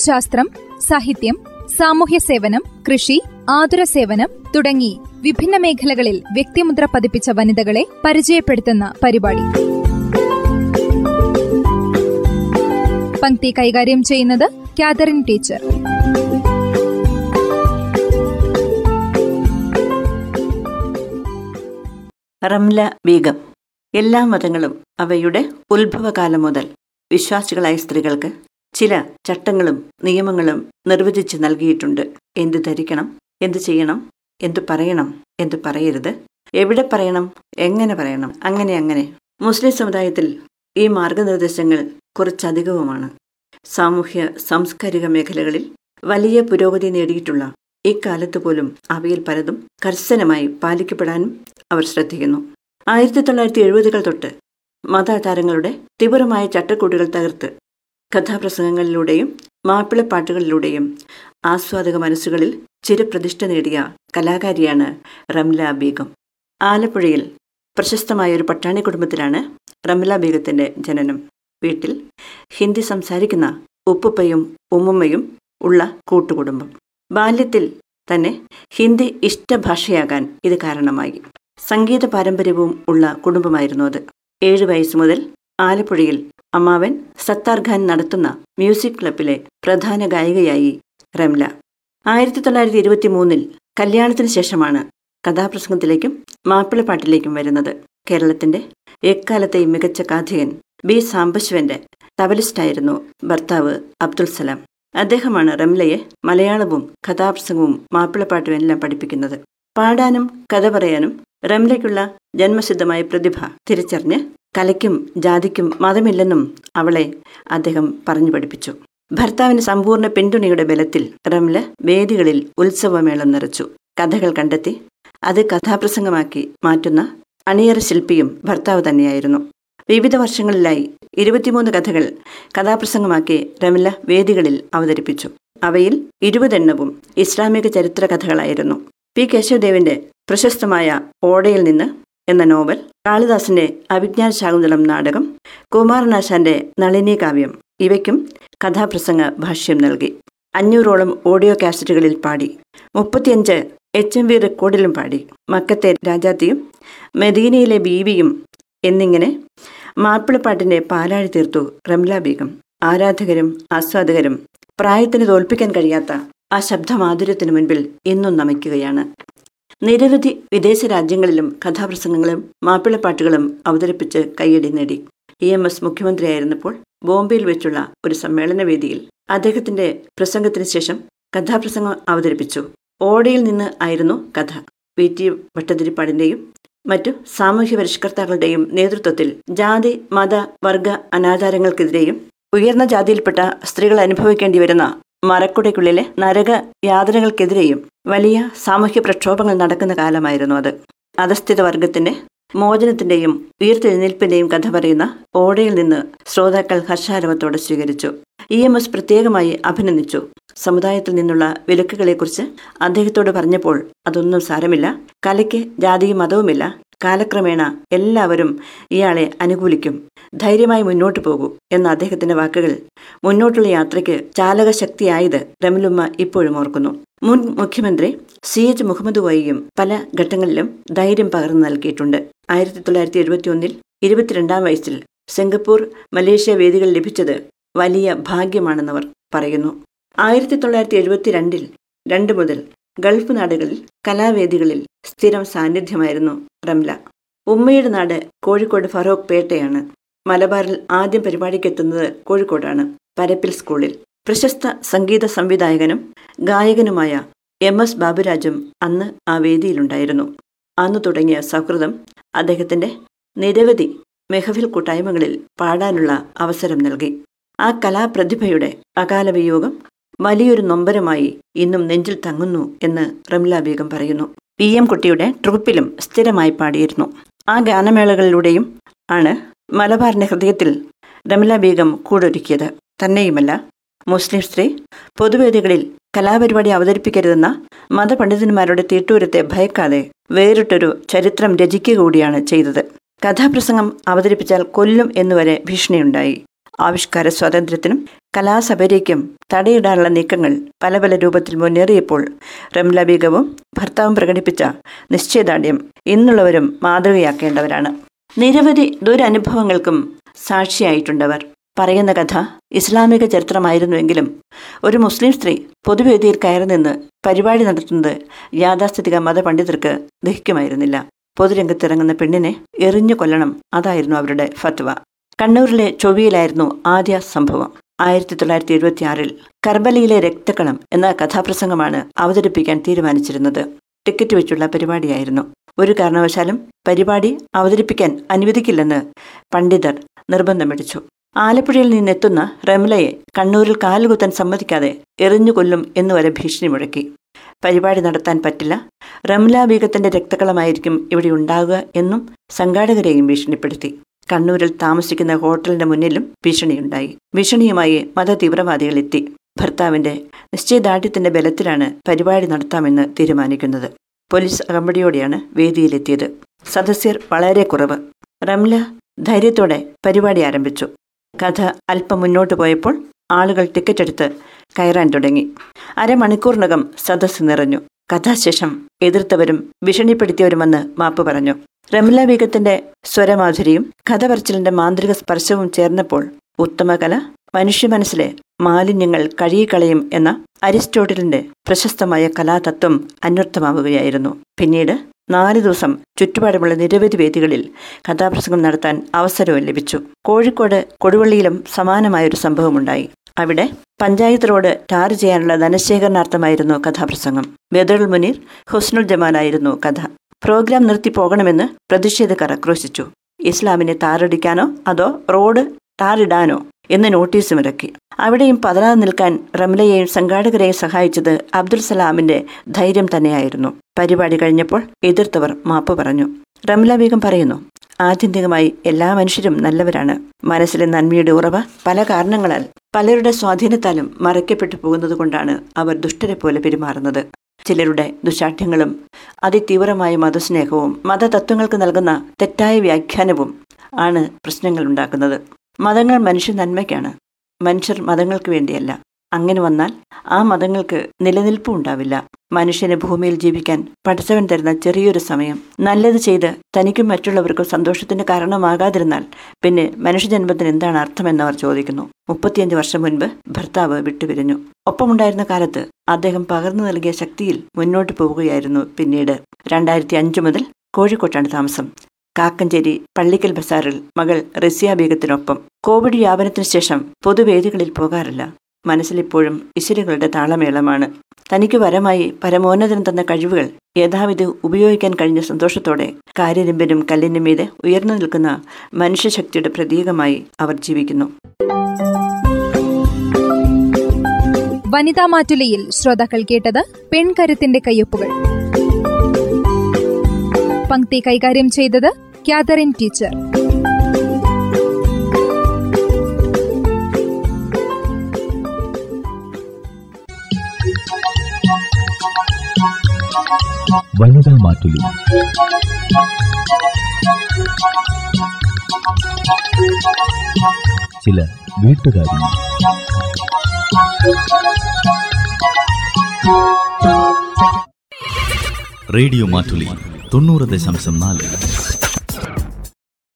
ശാസ്ത്രം സാഹിത്യം സാമൂഹ്യ സേവനം കൃഷി ആതുര സേവനം തുടങ്ങി വിഭിന്ന മേഖലകളിൽ വ്യക്തിമുദ്ര പതിപ്പിച്ച വനിതകളെ പരിചയപ്പെടുത്തുന്ന പരിപാടി. പങ്ക്തി കൈകാര്യം ചെയ്യുന്നത് കാതറിൻ ടീച്ചർ. റംല ബീഗം. എല്ലാ മതങ്ങളും അവയുടെ ഉത്ഭവകാലം മുതൽ വിശ്വാസികളായ സ്ത്രീകൾക്ക് ചില ചട്ടങ്ങളും നിയമങ്ങളും നിർവചിച്ച് നൽകിയിട്ടുണ്ട്. എന്ത് ധരിക്കണം? എന്ത് ചെയ്യണം? എന്ത് പറയണം? എന്ത് പറയരുത്? എവിടെ പറയണം? എങ്ങനെ പറയണം? അങ്ങനെ അങ്ങനെ. മുസ്ലിം സമുദായത്തിൽ ഈ മാർഗനിർദ്ദേശങ്ങൾ കുറച്ചധികവുമാണ്. സാമൂഹ്യ സാംസ്കാരിക മേഖലകളിൽ വലിയ പുരോഗതി നേടിയിട്ടുള്ള ഇക്കാലത്ത് പോലും അവയിൽ പലതും കർശനമായി പാലിക്കപ്പെടാനും അവർ ശ്രദ്ധിക്കുന്നു. ആയിരത്തി തൊള്ളായിരത്തി എഴുപതുകൾ തൊട്ട് മതാചാരങ്ങളുടെ തീവ്രമായ ചട്ടക്കൂടുകൾ തകർത്ത് കഥാപ്രസംഗങ്ങളിലൂടെയും മാപ്പിളപ്പാട്ടുകളിലൂടെയും ആസ്വാദക മനസ്സുകളിൽ ചിരപ്രതിഷ്ഠ നേടിയ കലാകാരിയാണ് റംല ബീഗം. ആലപ്പുഴയിൽ പ്രശസ്തമായ ഒരു പട്ടാണി കുടുംബത്തിലാണ് റംല ബീഗത്തിന്റെ ജനനം. വീട്ടിൽ ഹിന്ദി സംസാരിക്കുന്ന ഉപ്പുപ്പയും ഉമ്മുമ്മയും ഉള്ള കൂട്ടുകുടുംബം. ബാല്യത്തിൽ തന്നെ ഹിന്ദി ഇഷ്ടഭാഷയാകാൻ ഇത് കാരണമായി. സംഗീത പാരമ്പര്യവും ഉള്ള കുടുംബമായിരുന്നു അത്. ഏഴ് വയസ്സ് മുതൽ ആലപ്പുഴയിൽ അമ്മാവൻ സത്താർ ഖാൻ നടത്തുന്ന മ്യൂസിക് ക്ലബിലെ പ്രധാന ഗായികയായി റംല. ആയിരത്തി തൊള്ളായിരത്തി ഇരുപത്തി മൂന്നിൽ കല്യാണത്തിന് ശേഷമാണ് കഥാപ്രസംഗത്തിലേക്കും മാപ്പിളപ്പാട്ടിലേക്കും വരുന്നത്. കേരളത്തിന്റെ എക്കാലത്തെയും മികച്ച കാഥികൻ ബി. സാംബശിവന്റെ തബലിസ്റ്റായിരുന്നു ഭർത്താവ് അബ്ദുൽ സലാം. അദ്ദേഹമാണ് റംലയെ മലയാളവും കഥാപ്രസംഗവും മാപ്പിളപ്പാട്ടും എല്ലാം പഠിപ്പിക്കുന്നത്. പാടാനും കഥ പറയാനും റംലയ്ക്കുള്ള ജന്മസിദ്ധമായ പ്രതിഭ തിരിച്ചറിഞ്ഞ് കലയ്ക്കും ജാതിക്കും മതമില്ലെന്നും അവളെ അദ്ദേഹം പറഞ്ഞു പഠിപ്പിച്ചു. ഭർത്താവിന് സമ്പൂർണ പിന്തുണയുടെ ബലത്തിൽ റംല വേദികളിൽ ഉത്സവമേളം നിറച്ചു. കഥകൾ കണ്ടെത്തി അത് കഥാപ്രസംഗമാക്കി മാറ്റുന്ന അണിയറ ശില്പിയും ഭർത്താവ് തന്നെയായിരുന്നു. വിവിധ വർഷങ്ങളിലായി ഇരുപത്തിമൂന്ന് കഥകൾ കഥാപ്രസംഗമാക്കി രമില വേദികളിൽ അവതരിപ്പിച്ചു. അവയിൽ ഇരുപതെണ്ണവും ഇസ്ലാമിക ചരിത്ര കഥകളായിരുന്നു പി. കേശവദേവിന്റെ പ്രശസ്തമായ ഓടയിൽ നിന്ന് എന്ന നോവൽ കാളിദാസിന്റെ അഭിജ്ഞാന ശാകുന്തളം നാടകം കുമാരനാശാന്റെ നളിനി കാവ്യം. ഇവയ്ക്കും കഥാപ്രസംഗ ഭാഷ്യം നൽകി. അഞ്ഞൂറോളം ഓഡിയോ കാസറ്റുകളിൽ പാടി. മുപ്പത്തിയഞ്ച് എച്ച് എം വി റെക്കോർഡിലും പാടി. മക്കത്തെ രാജാത്തിയും മെദീനയിലെ ബീവിയും എന്നിങ്ങനെ മാപ്പിളപ്പാട്ടിന്റെ പാലാഴി തീർത്തു റംല ബീഗം. ആരാധകരും ആസ്വാദകരും പ്രായത്തിന് തോൽപ്പിക്കാൻ കഴിയാത്ത ആ ശബ്ദമാധുര്യത്തിനു മുൻപിൽ ഇന്നും നമിക്കുകയാണ്. നിരവധി വിദേശ രാജ്യങ്ങളിലും കഥാപ്രസംഗങ്ങളും മാപ്പിളപ്പാട്ടുകളും അവതരിപ്പിച്ച് കയ്യടി നേടി. ഇ എം എസ് മുഖ്യമന്ത്രിയായിരുന്നപ്പോൾ ബോംബെയിൽ വെച്ചുള്ള ഒരു സമ്മേളന വേദിയിൽ അദ്ദേഹത്തിന്റെ പ്രസംഗത്തിന് ശേഷം കഥാപ്രസംഗം അവതരിപ്പിച്ചു. ഓടയിൽ നിന്ന് ആയിരുന്നു കഥ. പി. ടി. ഭട്ടതിരിപ്പാടിന്റെയും മറ്റു സാമൂഹ്യ പരിഷ്കർത്താക്കളുടെയും നേതൃത്വത്തിൽ ജാതി മത വർഗ അനാചാരങ്ങൾക്കെതിരെയും ഉയർന്ന ജാതിയിൽപ്പെട്ട സ്ത്രീകൾ അനുഭവിക്കേണ്ടി വരുന്ന മരക്കുടയ്ക്കുള്ളിലെ നരക യാതനകൾക്കെതിരെയും വലിയ സാമൂഹ്യ പ്രക്ഷോഭങ്ങൾ നടക്കുന്ന കാലമായിരുന്നു അത്. അധസ്ഥിത വർഗത്തിന്റെ മോചനത്തിന്റെയും ഉയർത്തെഴുന്നേൽപ്പിന്റെയും കഥ പറയുന്ന ഓടയിൽ നിന്ന് ശ്രോതാക്കൾ ഹർഷാരവത്തോടെ സ്വീകരിച്ചു. ഇ എം എസ് പ്രത്യേകമായി അഭിനന്ദിച്ചു. സമുദായത്തിൽ നിന്നുള്ള വിലക്കുകളെക്കുറിച്ച് അദ്ദേഹത്തോട് പറഞ്ഞപ്പോൾ അതൊന്നും സാരമില്ല. കലയ്ക്ക് ജാതിയും മതവുമില്ല. കാലക്രമേണ എല്ലാവരും ഇയാളെ അനുകൂലിക്കും. ധൈര്യമായി മുന്നോട്ടു പോകൂ എന്ന അദ്ദേഹത്തിന്റെ വാക്കുകൾ മുന്നോട്ടുള്ള യാത്രയ്ക്ക് ചാലകശക്തിയായത് രമലുമ്മ ഇപ്പോഴും ഓർക്കുന്നു. മുൻ മുഖ്യമന്ത്രി സി എച്ച് മുഹമ്മദ് വൈയും പല ഘട്ടങ്ങളിലും ധൈര്യം പകർന്നു നൽകിയിട്ടുണ്ട്. ആയിരത്തി തൊള്ളായിരത്തി എഴുപത്തി ഒന്നിൽ ഇരുപത്തിരണ്ടാം വയസ്സിൽ സിംഗപ്പൂർ മലേഷ്യ വേദികൾ ലഭിച്ചത് വലിയ ഭാഗ്യമാണെന്നവർ പറയുന്നു. ആയിരത്തി തൊള്ളായിരത്തി എഴുപത്തിരണ്ടിൽ രണ്ട് മുതൽ ഗൾഫ് നാടുകളിൽ കലാവേദികളിൽ സ്ഥിരം സാന്നിധ്യമായിരുന്നു റംല. ഉമ്മയുടെ നാട് കോഴിക്കോട് ഫറോക്ക് പേട്ടയാണ്. മലബാറിൽ ആദ്യം പരിപാടിക്കെത്തുന്നത് കോഴിക്കോടാണ് പരപ്പിൽ സ്കൂളിൽ. പ്രശസ്ത സംഗീത സംവിധായകനും ഗായകനുമായ എം എസ് ബാബുരാജും അന്ന് ആ വേദിയിലുണ്ടായിരുന്നു. അന്ന് തുടങ്ങിയ സൗഹൃദം അദ്ദേഹത്തിന്റെ നിരവധി മെഹഫിൽ കൂട്ടായ്മകളിൽ പാടാനുള്ള അവസരം നൽകി. ആ കലാപ്രതിഭയുടെ അകാല വിയോഗം വലിയൊരു നൊമ്പരമായി ഇന്നും നെഞ്ചിൽ തങ്ങുന്നു എന്ന് റംല ബേഗം പറയുന്നു. പി എം കുട്ടിയുടെ ട്രൂപ്പിലും സ്ഥിരമായി പാടിയിരുന്നു. ആ ഗാനമേളകളിലൂടെയും ആണ് മലബാറിന്റെ ഹൃദയത്തിൽ റംല ബേഗം കൂടൊരുക്കിയത്. തന്നെയുമല്ല മുസ്ലിം സ്ത്രീ പൊതുവേദികളിൽ കലാപരിപാടി അവതരിപ്പിക്കരുതെന്ന മതപണ്ഡിതന്മാരുടെ തീട്ടൂരത്തെ ഭയക്കാതെ വേറിട്ടൊരു ചരിത്രം രചിക്കുക കൂടിയാണ് ചെയ്തത്. കഥാപ്രസംഗം അവതരിപ്പിച്ചാൽ കൊല്ലും എന്നുവരെ ഭീഷണിയുണ്ടായി. ആവിഷ്കാര സ്വാതന്ത്ര്യത്തിനും കലാസബരിക്കും തടയിടാനുള്ള നീക്കങ്ങൾ പല പല രൂപത്തിൽ മുന്നേറിയപ്പോൾ റംല ബീഗവും ഭർത്താവും പ്രകടിപ്പിച്ച നിശ്ചയദാർഢ്യം ഇന്നുള്ളവരും മാതൃകയാക്കേണ്ടവരാണ്. നിരവധി ദുരനുഭവങ്ങൾക്കും സാക്ഷിയായിട്ടുണ്ടവർ. പറയുന്ന കഥ ഇസ്ലാമിക ചരിത്രമായിരുന്നുവെങ്കിലും ഒരു മുസ്ലിം സ്ത്രീ പൊതുവേദിയിൽ കയറി നിന്ന് പരിപാടി നടത്തുന്നത് യാഥാസ്ഥിതിക മതപണ്ഡിതർക്ക് ദഹിക്കുമായിരുന്നില്ല. പൊതുരംഗത്തിറങ്ങുന്ന പെണ്ണിനെ എറിഞ്ഞു കൊല്ലണം അതായിരുന്നു അവരുടെ ഫത്വ. കണ്ണൂരിലെ ചൊവ്വയിലായിരുന്നു ആദ്യ സംഭവം. ആയിരത്തി തൊള്ളായിരത്തി എഴുപത്തിയാറിൽ കർബലയിലെ രക്തക്കളം എന്ന കഥാപ്രസംഗമാണ് അവതരിപ്പിക്കാൻ തീരുമാനിച്ചിരുന്നത്. ടിക്കറ്റ് വെച്ചുള്ള പരിപാടിയായിരുന്നു. ഒരു കാരണവശാലും പരിപാടി അവതരിപ്പിക്കാൻ അനുവദിക്കില്ലെന്ന് പണ്ഡിതർ നിർബന്ധമിടിച്ചു. ആലപ്പുഴയിൽ നിന്നെത്തുന്ന റംലയെ കണ്ണൂരിൽ കാലുകുത്താൻ സമ്മതിക്കാതെ എറിഞ്ഞുകൊല്ലും എന്നുവരെ ഭീഷണി മുഴക്കി. പരിപാടി നടത്താൻ പറ്റില്ല. റംല ബീഗത്തിന്റെ രക്തക്കളമായിരിക്കും ഇവിടെ ഉണ്ടാകുക എന്നും സംഘാടകരെയും ഭീഷണിപ്പെടുത്തി. കണ്ണൂരിൽ താമസിക്കുന്ന ഹോട്ടലിന്റെ മുന്നിലും ഭീഷണിയുണ്ടായി. ഭീഷണിയുമായി മതതീവ്രവാദികൾ എത്തി ഭർത്താവിന്റെ നിശ്ചയദാർഢ്യത്തിന്റെ ബലത്തിലാണ് പരിപാടി നടത്താമെന്ന് തീരുമാനിക്കുന്നത്. പോലീസ് അകമ്പടിയോടെയാണ് വേദിയിലെത്തിയത്. സദസ്യർ വളരെ കുറവ്. റംല ധൈര്യത്തോടെ പരിപാടി ആരംഭിച്ചു. കഥ അല്പം മുന്നോട്ട് പോയപ്പോൾ ആളുകൾ ടിക്കറ്റ് എടുത്ത് കയറാൻ തുടങ്ങി. അരമണിക്കൂറിനകം സദസ്സ് നിറഞ്ഞു. കഥാശേഷം എതിർത്തവരും ഭീഷണിപ്പെടുത്തിയവരുമെന്ന് മാപ്പ് പറഞ്ഞു. റംല ബീഗത്തിന്റെ സ്വരമാധുരിയും കഥ പറച്ചിലിന്റെ മാന്ത്രിക സ്പർശവും ചേർന്നപ്പോൾ ഉത്തമകല മനുഷ്യ മനസ്സിലെ മാലിന്യങ്ങൾ കഴുകിക്കളയും എന്ന അരിസ്റ്റോട്ടലിന്റെ പ്രശസ്തമായ കലാതത്വം അന്വർത്ഥമാവുകയായിരുന്നു. പിന്നീട് നാല് ദിവസം ചുറ്റുപാടുമുള്ള നിരവധി വേദികളിൽ കഥാപ്രസംഗം നടത്താൻ അവസരവും ലഭിച്ചു. കോഴിക്കോട് കൊടുവള്ളിയിലും സമാനമായൊരു സംഭവമുണ്ടായി. അവിടെ പഞ്ചായത്ത് റോഡ് ടാർ ചെയ്യാനുള്ള ധനശേഖരണാർത്ഥമായിരുന്നു കഥാപ്രസംഗം. ബദറുൽ മുനീർ ഹുസ്നുൽ ജമാലായിരുന്നു കഥ. പ്രോഗ്രാം നിർത്തി പോകണമെന്ന് പ്രതിഷേധക്കാർ ആക്രോശിച്ചു. ഇസ്ലാമിനെ താറടിക്കാനോ അതോ റോഡ് ടാറിടാനോ എന്ന് നോട്ടീസും ഇറക്കി. അവിടെയും പതറാതെ നിൽക്കാൻ റംലയെയും സംഘാടകരെയും സഹായിച്ചത് അബ്ദുൽ സലാമിന്റെ ധൈര്യം തന്നെയായിരുന്നു. പരിപാടി കഴിഞ്ഞപ്പോൾ എതിർത്തവർ മാപ്പ് പറഞ്ഞു. റംല ബീഗം പറയുന്നു ആത്യന്തികമായി എല്ലാ മനുഷ്യരും നല്ലവരാണ്. മനസ്സിലെ നന്മയുടെ ഉറവ പല കാരണങ്ങളാൽ പലരുടെ സ്വാധീനത്താലും മറയ്ക്കപ്പെട്ടു പോകുന്നത് കൊണ്ടാണ് അവർ ദുഷ്ടരെ പോലെ പെരുമാറുന്നത്. ചിലരുടെ ദുശാഠ്യങ്ങളും അതിതീവ്രമായ മതസ്നേഹവും മതതത്വങ്ങൾക്ക് നൽകുന്ന തെറ്റായ വ്യാഖ്യാനവും ആണ് പ്രശ്നങ്ങൾ ഉണ്ടാക്കുന്നത്. മതങ്ങൾ മനുഷ്യ നന്മയ്ക്കാണ്. മനുഷ്യർ മതങ്ങൾക്ക് വേണ്ടിയല്ല. അങ്ങനെ വന്നാൽ ആ മതങ്ങൾക്ക് നിലനിൽപ്പും ഉണ്ടാവില്ല. മനുഷ്യനെ ഭൂമിയിൽ ജീവിക്കാൻ പഠിച്ചവൻ തരുന്ന ചെറിയൊരു സമയം നല്ലത് ചെയ്ത് തനിക്കും മറ്റുള്ളവർക്കും സന്തോഷത്തിന് കാരണമാകാതിരുന്നാൽ പിന്നെ മനുഷ്യജന്മത്തിന് എന്താണ് അർത്ഥമെന്ന് അവർ ചോദിക്കുന്നു. മുപ്പത്തിയഞ്ച് വർഷം മുൻപ് ഭർത്താവ് വിട്ടുപിരിഞ്ഞു. ഒപ്പമുണ്ടായിരുന്ന കാലത്ത് അദ്ദേഹം പകർന്നു നൽകിയ ശക്തിയിൽ മുന്നോട്ട് പോവുകയായിരുന്നു പിന്നീട്. രണ്ടായിരത്തി അഞ്ചു മുതൽ കോഴിക്കോട്ടാണ് താമസം. കാക്കഞ്ചേരി പള്ളിക്കൽ ബസാറിൽ മകൾ റസിയ ബീഗത്തിനൊപ്പം കോവിഡ് വ്യാപനത്തിന് ശേഷം പൊതുവേദികളിൽ പോകാറില്ല. മനസ്സിലിപ്പോഴും ഇശിരുകളുടെ താളമേളമാണ്. തനിക്ക് വരമായി പരമോന്നതൻ തന്ന കഴിവുകൾ യഥാവിധി ഉപയോഗിക്കാൻ കഴിഞ്ഞ സന്തോഷത്തോടെ കാര്യരമ്പനും കല്ലിനും മീതെ ഉയർന്നു നിൽക്കുന്ന മനുഷ്യശക്തിയുടെ പ്രതീകമായി അവർ ജീവിക്കുന്നു. വനിതാ മാറ്റുലയിൽ ശ്രോതാക്കൾ കേട്ടത് പെൺകരുത്തിന്റെ കയ്യൊപ്പുകൾ. പങ്ക്തി കൈകാര്യം ചെയ്തത് കാതറിൻ ടീച്ചർ. വനിതാ മാറ്റുലി ചില വീട്ടുകാരി റേഡിയോ മാറ്റുലി തൊണ്ണൂറ് ദശാംശം നാല്.